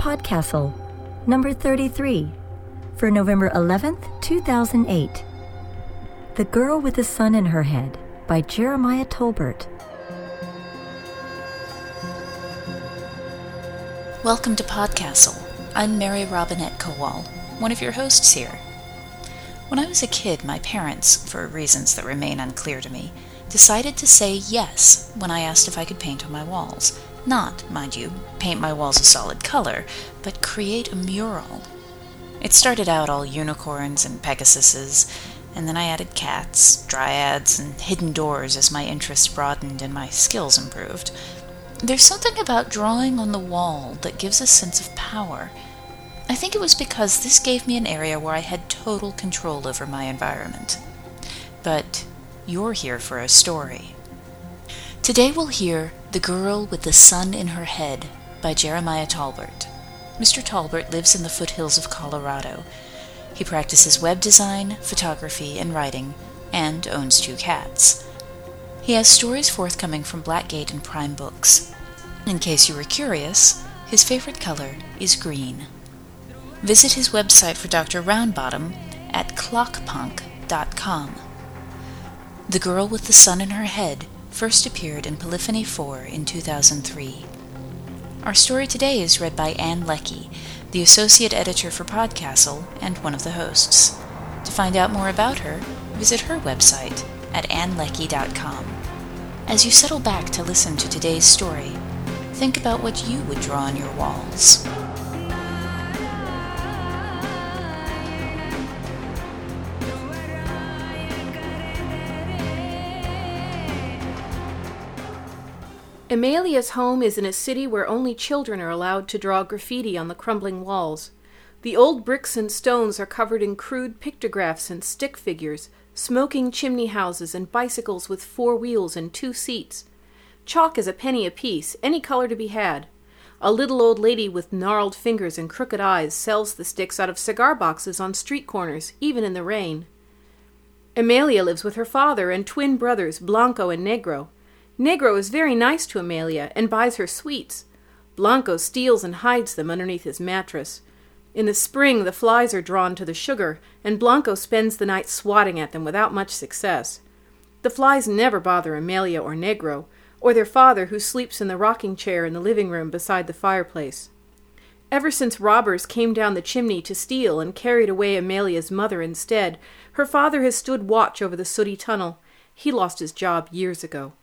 Podcastle, number 33, for November 11th, 2008. The Girl with the Sun in Her Head by Jeremiah Tolbert. Welcome to Podcastle. I'm Mary Robinette Kowal, one of your hosts here. When I was a kid, my parents, for reasons that remain unclear to me, decided to say yes when I asked if I could paint on my walls. Not, mind you, paint my walls a solid color, but create a mural. It started out all unicorns and pegasuses, and then I added cats, dryads, and hidden doors as my interests broadened and my skills improved. There's something about drawing on the wall that gives a sense of power I think it was because this gave me an area where I had total control over my environment. But you're here for a story. Today we'll hear The Girl with the Sun in Her Head by Jeremiah Tolbert. Mr. Tolbert lives in the foothills of Colorado. He practices web design, photography, and writing, and owns two cats. He has stories forthcoming from Blackgate and Prime Books. In case you were curious, his favorite color is green. Visit his website for Dr. Roundbottom at clockpunk.com. The Girl with the Sun in Her Head first appeared in Polyphony 4 in 2003. Our story today is read by Ann Leckie, the associate editor for Podcastle and one of the hosts. To find out more about her, visit her website at annleckie.com. As you settle back to listen to today's story, think about what you would draw on your walls. Amelia's home is in a city where only children are allowed to draw graffiti on the crumbling walls. The old bricks and stones are covered in crude pictographs and stick figures, smoking chimney houses and bicycles with four wheels and two seats. Chalk is a penny apiece, any color to be had. A little old lady with gnarled fingers and crooked eyes sells the sticks out of cigar boxes on street corners, even in the rain. Amelia lives with her father and twin brothers, Blanco and Negro. Negro is very nice to Amelia and buys her sweets. Blanco steals and hides them underneath his mattress. In the spring, the flies are drawn to the sugar, and Blanco spends the night swatting at them without much success. The flies never bother Amelia or Negro, or their father, who sleeps in the rocking chair in the living room beside the fireplace. Ever since robbers came down the chimney to steal and carried away Amelia's mother instead, her father has stood watch over the sooty tunnel. He lost his job years ago.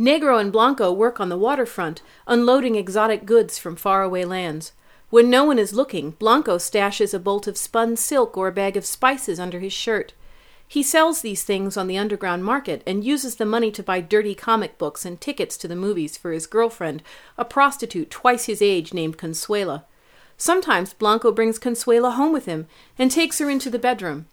Negro and Blanco work on the waterfront, unloading exotic goods from faraway lands. When no one is looking, Blanco stashes a bolt of spun silk or a bag of spices under his shirt. He sells these things on the underground market and uses the money to buy dirty comic books and tickets to the movies for his girlfriend, a prostitute twice his age named Consuela. Sometimes Blanco brings Consuela home with him and takes her into the bedroom.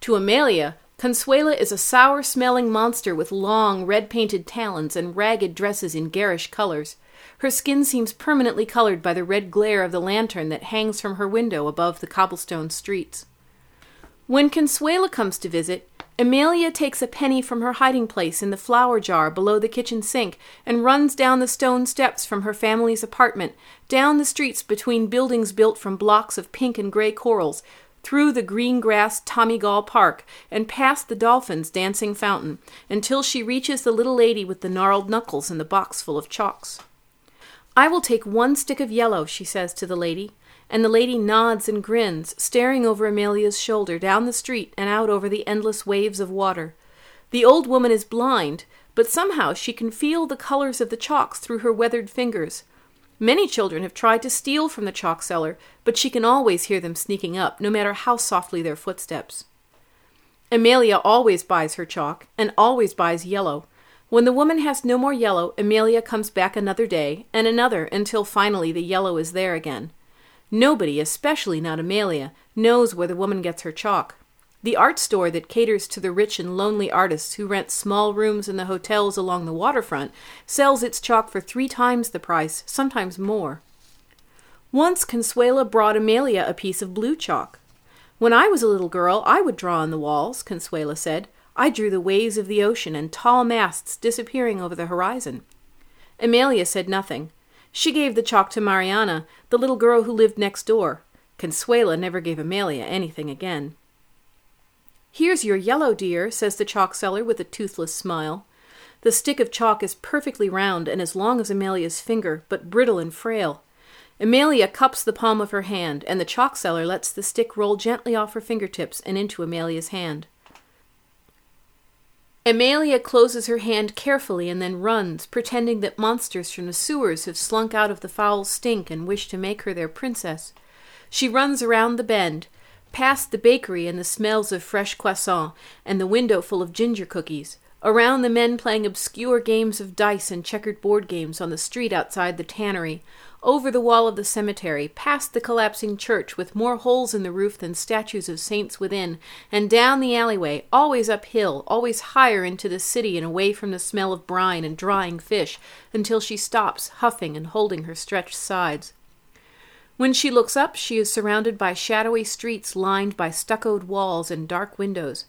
To Amelia, Consuela is a sour smelling monster with long, red painted talons and ragged dresses in garish colors. Her skin seems permanently colored by the red glare of the lantern that hangs from her window above the cobblestone streets. When Consuela comes to visit, Amelia takes a penny from her hiding place in the flour jar below the kitchen sink and runs down the stone steps from her family's apartment, down the streets between buildings built from blocks of pink and gray corals, through the green grass Tommy Gall Park, and past the dolphins' dancing fountain, until she reaches the little lady with the gnarled knuckles and the box full of chalks. I will take one stick of yellow, she says to the lady, and the lady nods and grins, staring over Amelia's shoulder down the street and out over the endless waves of water. The old woman is blind, but somehow she can feel the colors of the chalks through her weathered fingers. Many children have tried to steal from the chalk seller, but she can always hear them sneaking up, no matter how softly their footsteps. Amelia always buys her chalk, and always buys yellow. When the woman has no more yellow, Amelia comes back another day, and another, until finally the yellow is there again. Nobody, especially not Amelia, knows where the woman gets her chalk. The art store that caters to the rich and lonely artists who rent small rooms in the hotels along the waterfront sells its chalk for three times the price, sometimes more. Once Consuela brought Amelia a piece of blue chalk. When I was a little girl, I would draw on the walls, Consuela said. I drew the waves of the ocean and tall masts disappearing over the horizon. Amelia said nothing. She gave the chalk to Mariana, the little girl who lived next door. Consuela never gave Amelia anything again. Here's your yellow, dear, says the chalk seller with a toothless smile. The stick of chalk is perfectly round and as long as Amelia's finger, but brittle and frail. Amelia cups the palm of her hand, and the chalk seller lets the stick roll gently off her fingertips and into Amelia's hand. Amelia closes her hand carefully and then runs, pretending that monsters from the sewers have slunk out of the foul stink and wish to make her their princess. She runs around the bend, past the bakery and the smells of fresh croissant and the window full of ginger cookies, around the men playing obscure games of dice and checkered board games on the street outside the tannery, over the wall of the cemetery, past the collapsing church with more holes in the roof than statues of saints within, and down the alleyway, always uphill, always higher into the city and away from the smell of brine and drying fish, until she stops, huffing and holding her stretched sides. When she looks up, she is surrounded by shadowy streets lined by stuccoed walls and dark windows.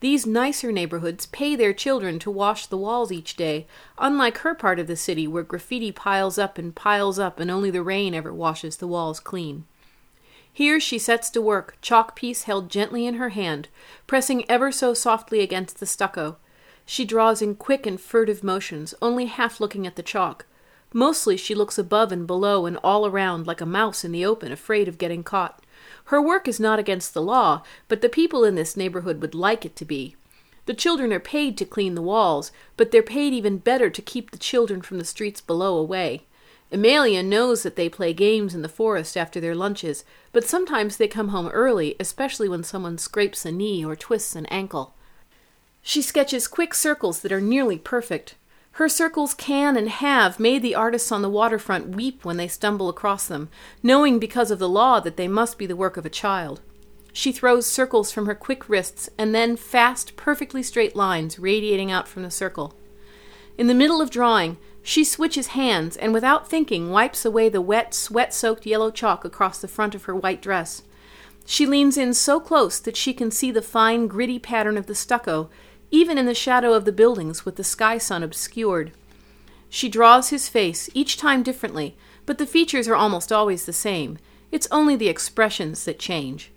These nicer neighborhoods pay their children to wash the walls each day, unlike her part of the city where graffiti piles up and piles up and only the rain ever washes the walls clean. Here she sets to work, chalk piece held gently in her hand, pressing ever so softly against the stucco. She draws in quick and furtive motions, only half looking at the chalk. Mostly she looks above and below and all around like a mouse in the open, afraid of getting caught. Her work is not against the law, but the people in this neighborhood would like it to be. The children are paid to clean the walls, but they're paid even better to keep the children from the streets below away. Amelia knows that they play games in the forest after their lunches, but sometimes they come home early, especially when someone scrapes a knee or twists an ankle. She sketches quick circles that are nearly perfect. Her circles can and have made the artists on the waterfront weep when they stumble across them, knowing because of the law that they must be the work of a child. She throws circles from her quick wrists and then fast, perfectly straight lines radiating out from the circle. In the middle of drawing, she switches hands and without thinking wipes away the wet, sweat soaked yellow chalk across the front of her white dress. She leans in so close that she can see the fine, gritty pattern of the stucco even in the shadow of the buildings with the sky sun obscured. She draws his face, each time differently, but the features are almost always the same. It's only the expressions that change.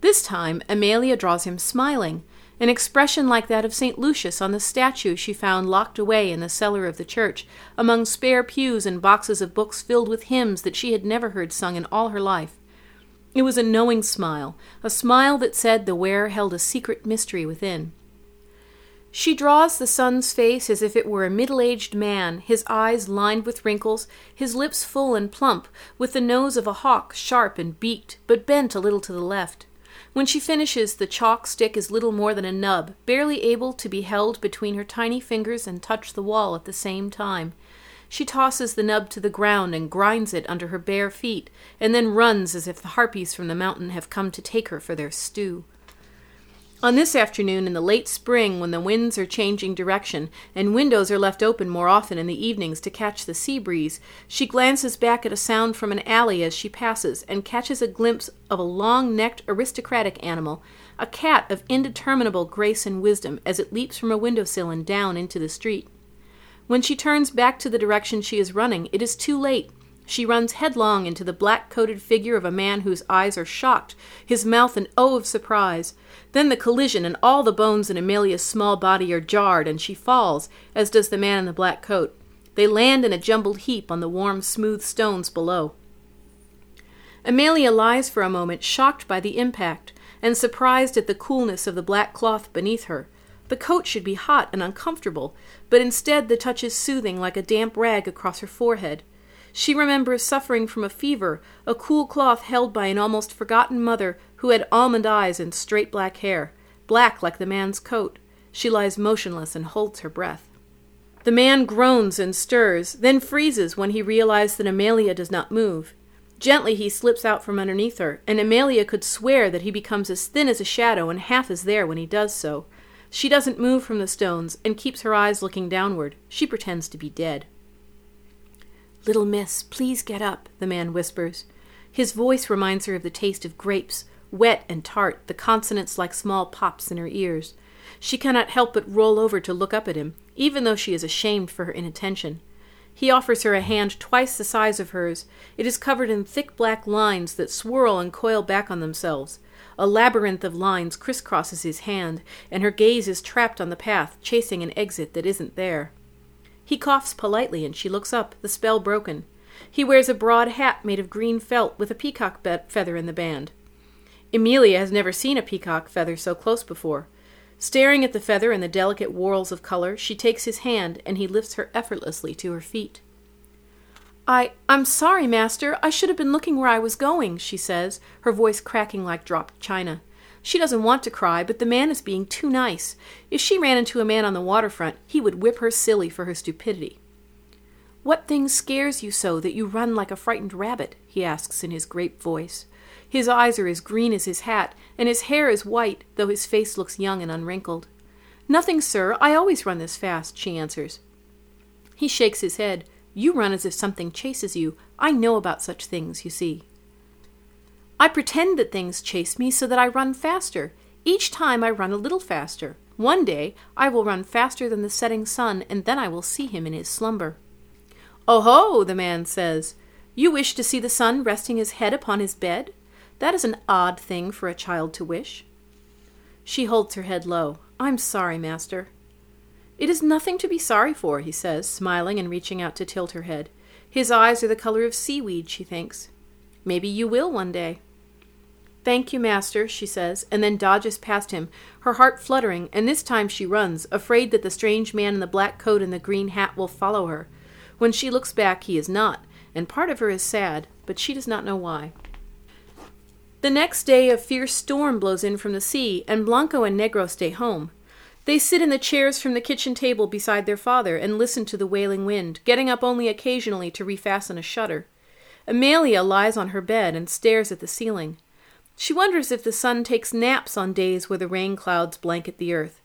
This time, Amelia draws him smiling, an expression like that of St. Lucius on the statue she found locked away in the cellar of the church, among spare pews and boxes of books filled with hymns that she had never heard sung in all her life. It was a knowing smile, a smile that said the wearer held a secret mystery within. She draws the sun's face as if it were a middle aged man, his eyes lined with wrinkles, his lips full and plump, with the nose of a hawk, sharp and beaked, but bent a little to the left. When she finishes, the chalk stick is little more than a nub, barely able to be held between her tiny fingers and touch the wall at the same time. She tosses the nub to the ground and grinds it under her bare feet, and then runs as if the harpies from the mountain have come to take her for their stew. On this afternoon in the late spring, when the winds are changing direction and windows are left open more often in the evenings to catch the sea breeze, she glances back at a sound from an alley as she passes and catches a glimpse of a long necked aristocratic animal, a cat of indeterminable grace and wisdom, as it leaps from a window sill and down into the street. When she turns back to the direction she is running, it is too late. She runs headlong into the black coated figure of a man whose eyes are shocked, his mouth an O of surprise. Then the collision, and all the bones in Amelia's small body are jarred, and she falls, as does the man in the black coat. They land in a jumbled heap on the warm, smooth stones below. Amelia lies for a moment, shocked by the impact, and surprised at the coolness of the black cloth beneath her. The coat should be hot and uncomfortable, but instead the touch is soothing like a damp rag across her forehead. She remembers suffering from a fever, a cool cloth held by an almost forgotten mother who had almond eyes and straight black hair, black like the man's coat. She lies motionless and holds her breath. The man groans and stirs, then freezes when he realizes that Amelia does not move. Gently he slips out from underneath her, and Amelia could swear that he becomes as thin as a shadow and half as there when he does so. She doesn't move from the stones and keeps her eyes looking downward. She pretends to be dead. Little miss, please get up, the man whispers. His voice reminds her of the taste of grapes, wet and tart, the consonants like small pops in her ears. She cannot help but roll over to look up at him, even though she is ashamed for her inattention. He offers her a hand twice the size of hers. It is covered in thick black lines that swirl and coil back on themselves. A labyrinth of lines crisscrosses his hand, and her gaze is trapped on the path, chasing an exit that isn't there. He coughs politely, and she looks up, the spell broken. He wears a broad hat made of green felt with a peacock be- feather in the band. Amelia has never seen a peacock feather so close before. Staring at the feather and the delicate whorls of color, she takes his hand, and he lifts her effortlessly to her feet. I I'm sorry, master. I should have been looking where I was going, she says, her voice cracking like dropped china. She doesn't want to cry, but the man is being too nice. If she ran into a man on the waterfront, he would whip her silly for her stupidity. What thing scares you so that you run like a frightened rabbit? he asks in his grape voice. His eyes are as green as his hat, and his hair is white, though his face looks young and unwrinkled. Nothing, sir. I always run this fast, she answers. He shakes his head. You run as if something chases you. I know about such things, you see. I pretend that things chase me so that I run faster. Each time I run a little faster. One day I will run faster than the setting sun, and then I will see him in his slumber. Oh-ho, the man says. You wish to see the sun resting his head upon his bed? That is an odd thing for a child to wish. She holds her head low. I'm sorry, master. It is nothing to be sorry for, he says, smiling and reaching out to tilt her head. His eyes are the color of seaweed, she thinks. Maybe you will one day. Thank you, master, she says, and then dodges past him, her heart fluttering, and this time she runs, afraid that the strange man in the black coat and the green hat will follow her. When she looks back, he is not, and part of her is sad, but she does not know why. The next day, a fierce storm blows in from the sea, and Blanco and Negro stay home. They sit in the chairs from the kitchen table beside their father and listen to the wailing wind, getting up only occasionally to refasten a shutter. Amelia lies on her bed and stares at the ceiling. She wonders if the sun takes naps on days where the rain clouds blanket the earth.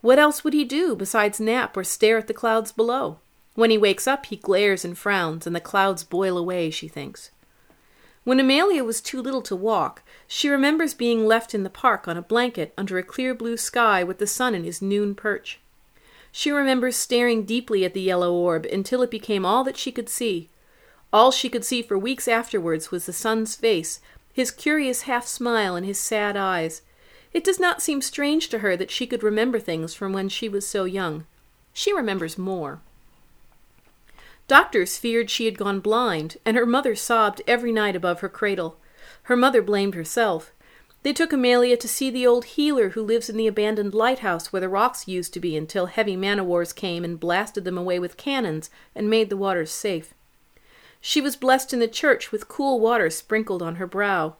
What else would he do besides nap or stare at the clouds below? When he wakes up, he glares and frowns, and the clouds boil away, she thinks. When Amelia was too little to walk, she remembers being left in the park on a blanket under a clear blue sky with the sun in his noon perch. She remembers staring deeply at the yellow orb until it became all that she could see. All she could see for weeks afterwards was the sun's face, his curious half smile, and his sad eyes. It does not seem strange to her that she could remember things from when she was so young. She remembers more. Doctors feared she had gone blind, and her mother sobbed every night above her cradle. Her mother blamed herself. They took Amelia to see the old healer who lives in the abandoned lighthouse where the rocks used to be until heavy man o' wars came and blasted them away with cannons and made the waters safe. She was blessed in the church with cool water sprinkled on her brow.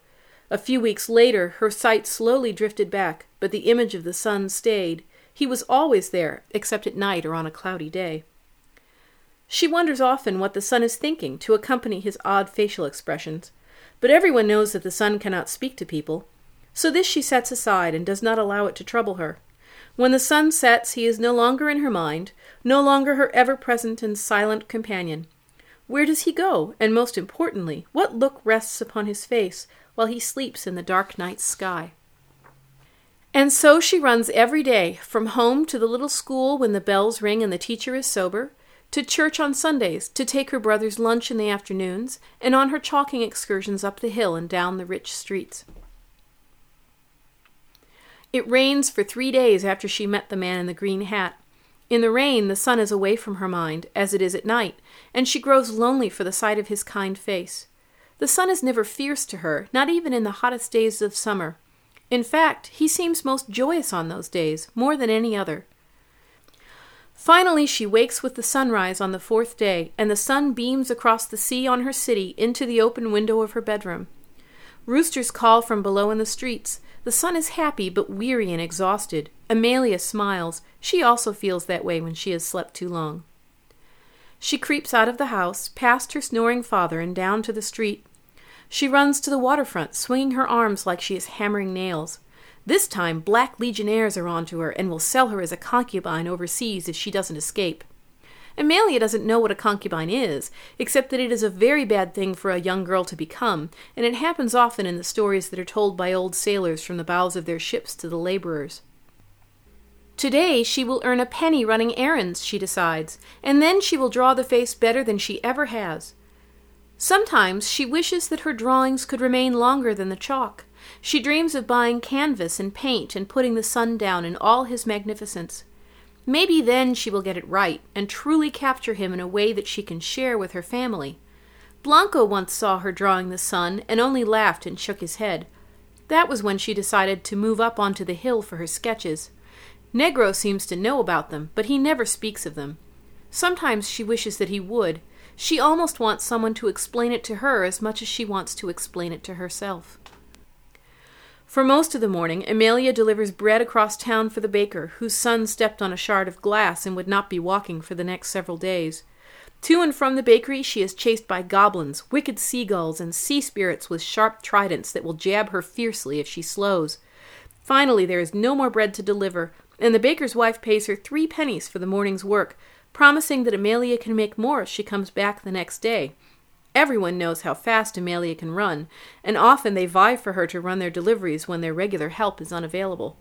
A few weeks later, her sight slowly drifted back, but the image of the sun stayed. He was always there, except at night or on a cloudy day. She wonders often what the sun is thinking to accompany his odd facial expressions, but everyone knows that the sun cannot speak to people, so this she sets aside and does not allow it to trouble her. When the sun sets, he is no longer in her mind, no longer her ever present and silent companion. Where does he go? And most importantly, what look rests upon his face while he sleeps in the dark night sky? And so she runs every day, from home to the little school when the bells ring and the teacher is sober, to church on Sundays, to take her brother's lunch in the afternoons, and on her chalking excursions up the hill and down the rich streets. It rains for three days after she met the man in the green hat. In the rain, the sun is away from her mind, as it is at night, and she grows lonely for the sight of his kind face. The sun is never fierce to her, not even in the hottest days of summer. In fact, he seems most joyous on those days, more than any other. Finally, she wakes with the sunrise on the fourth day, and the sun beams across the sea on her city into the open window of her bedroom. Roosters call from below in the streets. The sun is happy but weary and exhausted. Amelia smiles. She also feels that way when she has slept too long. She creeps out of the house, past her snoring father, and down to the street. She runs to the waterfront, swinging her arms like she is hammering nails. This time, black legionnaires are onto her and will sell her as a concubine overseas if she doesn't escape. Amelia doesn't know what a concubine is, except that it is a very bad thing for a young girl to become, and it happens often in the stories that are told by old sailors from the bows of their ships to the laborers. Today she will earn a penny running errands, she decides, and then she will draw the face better than she ever has. Sometimes she wishes that her drawings could remain longer than the chalk. She dreams of buying canvas and paint and putting the sun down in all his magnificence. Maybe then she will get it right and truly capture him in a way that she can share with her family. Blanco once saw her drawing the sun and only laughed and shook his head. That was when she decided to move up onto the hill for her sketches. Negro seems to know about them, but he never speaks of them. Sometimes she wishes that he would. She almost wants someone to explain it to her as much as she wants to explain it to herself. For most of the morning, Amelia delivers bread across town for the baker, whose son stepped on a shard of glass and would not be walking for the next several days. To and from the bakery she is chased by goblins, wicked seagulls, and sea spirits with sharp tridents that will jab her fiercely if she slows. Finally, there is no more bread to deliver, and the baker's wife pays her three pennies for the morning's work, promising that Amelia can make more if she comes back the next day. Everyone knows how fast Amelia can run, and often they vie for her to run their deliveries when their regular help is unavailable.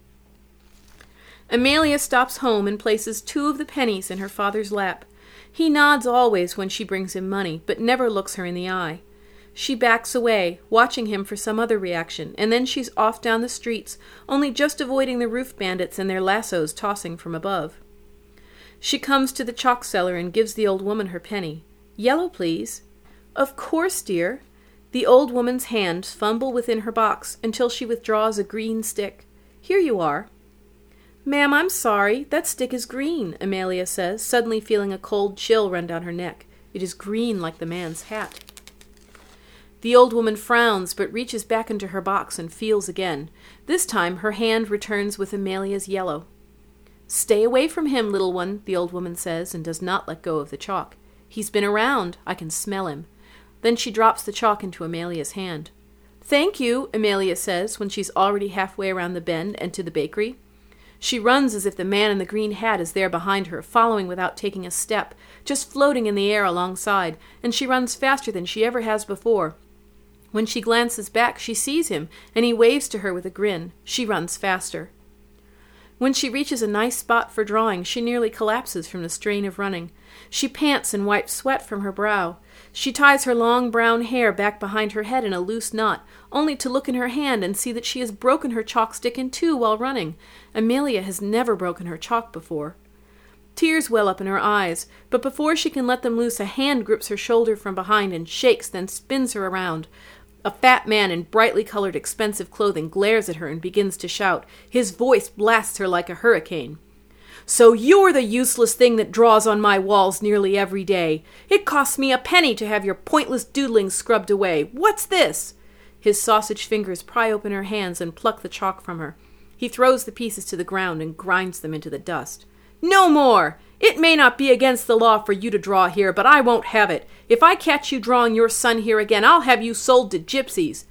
Amelia stops home and places two of the pennies in her father's lap. He nods always when she brings him money, but never looks her in the eye. She backs away, watching him for some other reaction, and then she's off down the streets, only just avoiding the roof bandits and their lassos tossing from above. She comes to the chalk seller and gives the old woman her penny. Yellow, please. Of course, dear. The old woman's hands fumble within her box until she withdraws a green stick. Here you are. Ma'am, I'm sorry. That stick is green, Amelia says, suddenly feeling a cold chill run down her neck. It is green like the man's hat. The old woman frowns, but reaches back into her box and feels again. This time her hand returns with Amelia's yellow. Stay away from him, little one, the old woman says, and does not let go of the chalk. He's been around. I can smell him. Then she drops the chalk into Amelia's hand. Thank you, Amelia says when she's already halfway around the bend and to the bakery. She runs as if the man in the green hat is there behind her, following without taking a step, just floating in the air alongside, and she runs faster than she ever has before. When she glances back, she sees him, and he waves to her with a grin. She runs faster. When she reaches a nice spot for drawing, she nearly collapses from the strain of running. She pants and wipes sweat from her brow. She ties her long brown hair back behind her head in a loose knot, only to look in her hand and see that she has broken her chalk stick in two while running. Amelia has never broken her chalk before. Tears well up in her eyes, but before she can let them loose, a hand grips her shoulder from behind and shakes, then spins her around. A fat man in brightly colored, expensive clothing glares at her and begins to shout. His voice blasts her like a hurricane. So you're the useless thing that draws on my walls nearly every day. It costs me a penny to have your pointless doodling scrubbed away. What's this? His sausage fingers pry open her hands and pluck the chalk from her. He throws the pieces to the ground and grinds them into the dust. No more! It may not be against the law for you to draw here, but I won't have it. If I catch you drawing your sun here again, I'll have you sold to gypsies.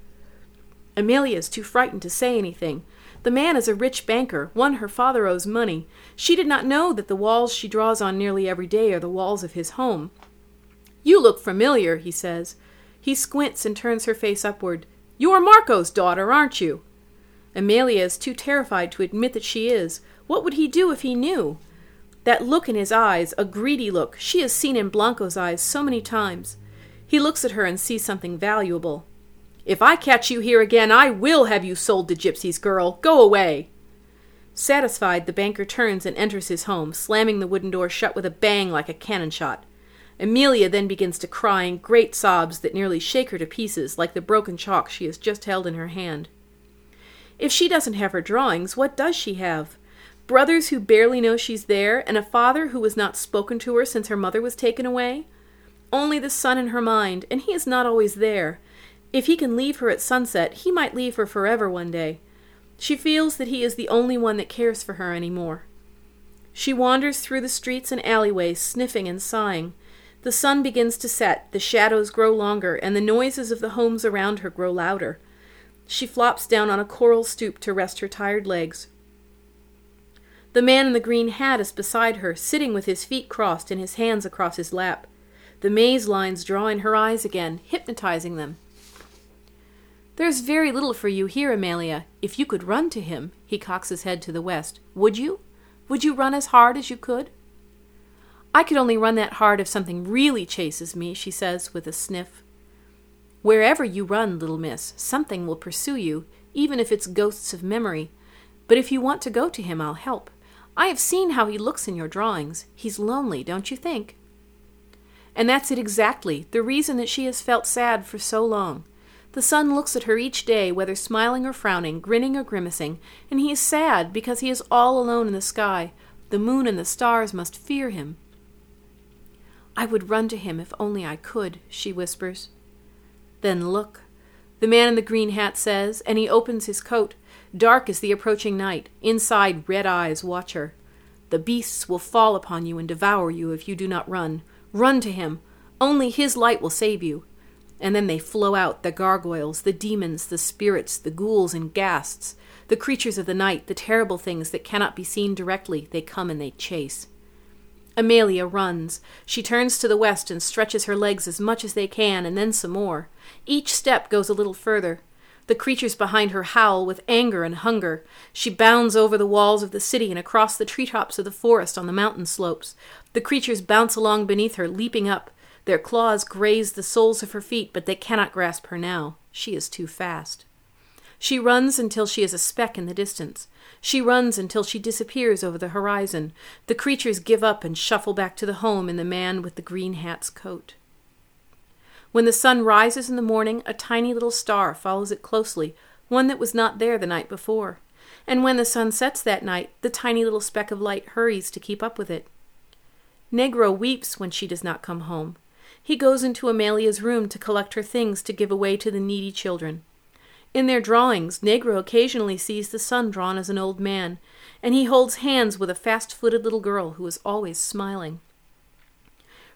Amelia is too frightened to say anything. The man is a rich banker, one her father owes money. She did not know that the walls she draws on nearly every day are the walls of his home. You look familiar, he says. He squints and turns her face upward. You're Marco's daughter, aren't you? Amelia is too terrified to admit that she is. What would he do if he knew? That look in his eyes, a greedy look, she has seen in Blanco's eyes so many times. He looks at her and sees something valuable. If I catch you here again, I will have you sold to gypsies, girl. Go away. Satisfied, the banker turns and enters his home, slamming the wooden door shut with a bang like a cannon shot. Amelia then begins to cry in great sobs that nearly shake her to pieces, like the broken chalk she has just held in her hand. If she doesn't have her drawings, what does she have? Brothers who barely know she's there, and a father who has not spoken to her since her mother was taken away? Only the sun in her mind, and he is not always there, if he can leave her at sunset, he might leave her forever one day. She feels that he is the only one that cares for her any more. She wanders through the streets and alleyways, sniffing and sighing. The sun begins to set, the shadows grow longer, and the noises of the homes around her grow louder. She flops down on a coral stoop to rest her tired legs. The man in the green hat is beside her, sitting with his feet crossed and his hands across his lap. The maze lines draw in her eyes again, hypnotizing them. There's very little for you here, Amelia. If you could run to him, he cocks his head to the west, would you? Would you run as hard as you could? I could only run that hard if something really chases me, she says with a sniff. Wherever you run, little miss, something will pursue you, even if it's ghosts of memory. But if you want to go to him, I'll help. I have seen how he looks in your drawings. He's lonely, don't you think? And that's it exactly, the reason that she has felt sad for so long. The sun looks at her each day, whether smiling or frowning, grinning or grimacing, and he is sad because he is all alone in the sky. The moon and the stars must fear him. I would run to him if only I could, she whispers. Then look, the man in the green hat says, and he opens his coat. Dark is the approaching night. Inside, red eyes watch her. The beasts will fall upon you and devour you if you do not run. Run to him. Only his light will save you. And then they flow out the gargoyles, the demons, the spirits, the ghouls and ghasts, the creatures of the night, the terrible things that cannot be seen directly. They come and they chase. Amelia runs. She turns to the west and stretches her legs as much as they can, and then some more. Each step goes a little further. The creatures behind her howl with anger and hunger. She bounds over the walls of the city and across the treetops of the forest on the mountain slopes. The creatures bounce along beneath her, leaping up. Their claws graze the soles of her feet, but they cannot grasp her now. She is too fast. She runs until she is a speck in the distance. She runs until she disappears over the horizon. The creatures give up and shuffle back to the home in the man with the green hat's coat. When the sun rises in the morning, a tiny little star follows it closely, one that was not there the night before. And when the sun sets that night, the tiny little speck of light hurries to keep up with it. Negro weeps when she does not come home. He goes into Amelia's room to collect her things to give away to the needy children. In their drawings, Negro occasionally sees the sun drawn as an old man, and he holds hands with a fast footed little girl who is always smiling.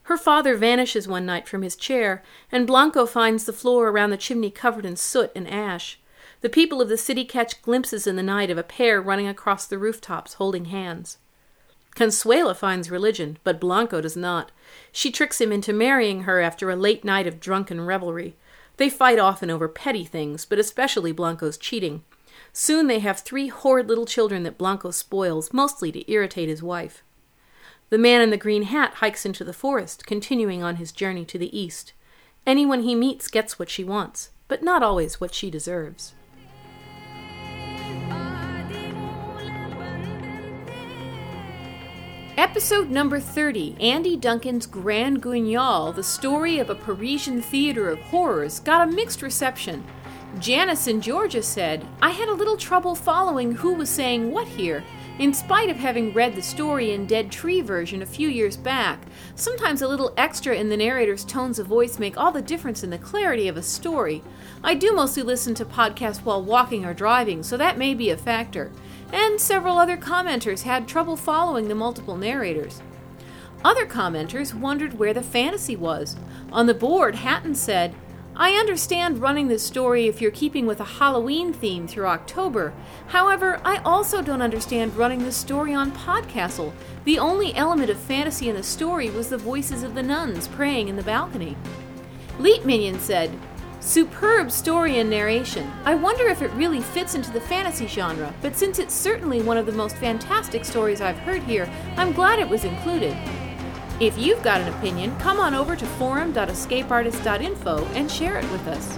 Her father vanishes one night from his chair, and Blanco finds the floor around the chimney covered in soot and ash. The people of the city catch glimpses in the night of a pair running across the rooftops holding hands. Consuela finds religion, but Blanco does not. She tricks him into marrying her after a late night of drunken revelry. They fight often over petty things, but especially Blanco's cheating. Soon they have three horrid little children that Blanco spoils, mostly to irritate his wife. The man in the green hat hikes into the forest, continuing on his journey to the east. Anyone he meets gets what she wants, but not always what she deserves. Episode number 30 Andy Duncan's Grand Guignol, the story of a Parisian theater of horrors, got a mixed reception. Janice in Georgia said, I had a little trouble following who was saying what here. In spite of having read the story in Dead Tree version a few years back, sometimes a little extra in the narrator's tones of voice make all the difference in the clarity of a story. I do mostly listen to podcasts while walking or driving, so that may be a factor and several other commenters had trouble following the multiple narrators. Other commenters wondered where the fantasy was. On the board, Hatton said, I understand running this story if you're keeping with a Halloween theme through October. However, I also don't understand running this story on Podcastle. The only element of fantasy in the story was the voices of the nuns praying in the balcony. Leet Minion said, Superb story and narration. I wonder if it really fits into the fantasy genre, but since it's certainly one of the most fantastic stories I've heard here, I'm glad it was included. If you've got an opinion, come on over to forum.escapeartist.info and share it with us.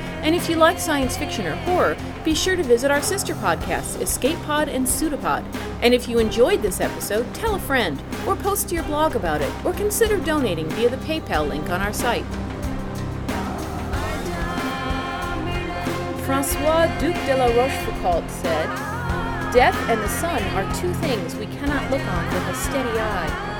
And if you like science fiction or horror, be sure to visit our sister podcasts, Escape Pod and Pseudopod. And if you enjoyed this episode, tell a friend, or post to your blog about it, or consider donating via the PayPal link on our site. Francois Duc de la Rochefoucauld said, Death and the sun are two things we cannot look on with a steady eye.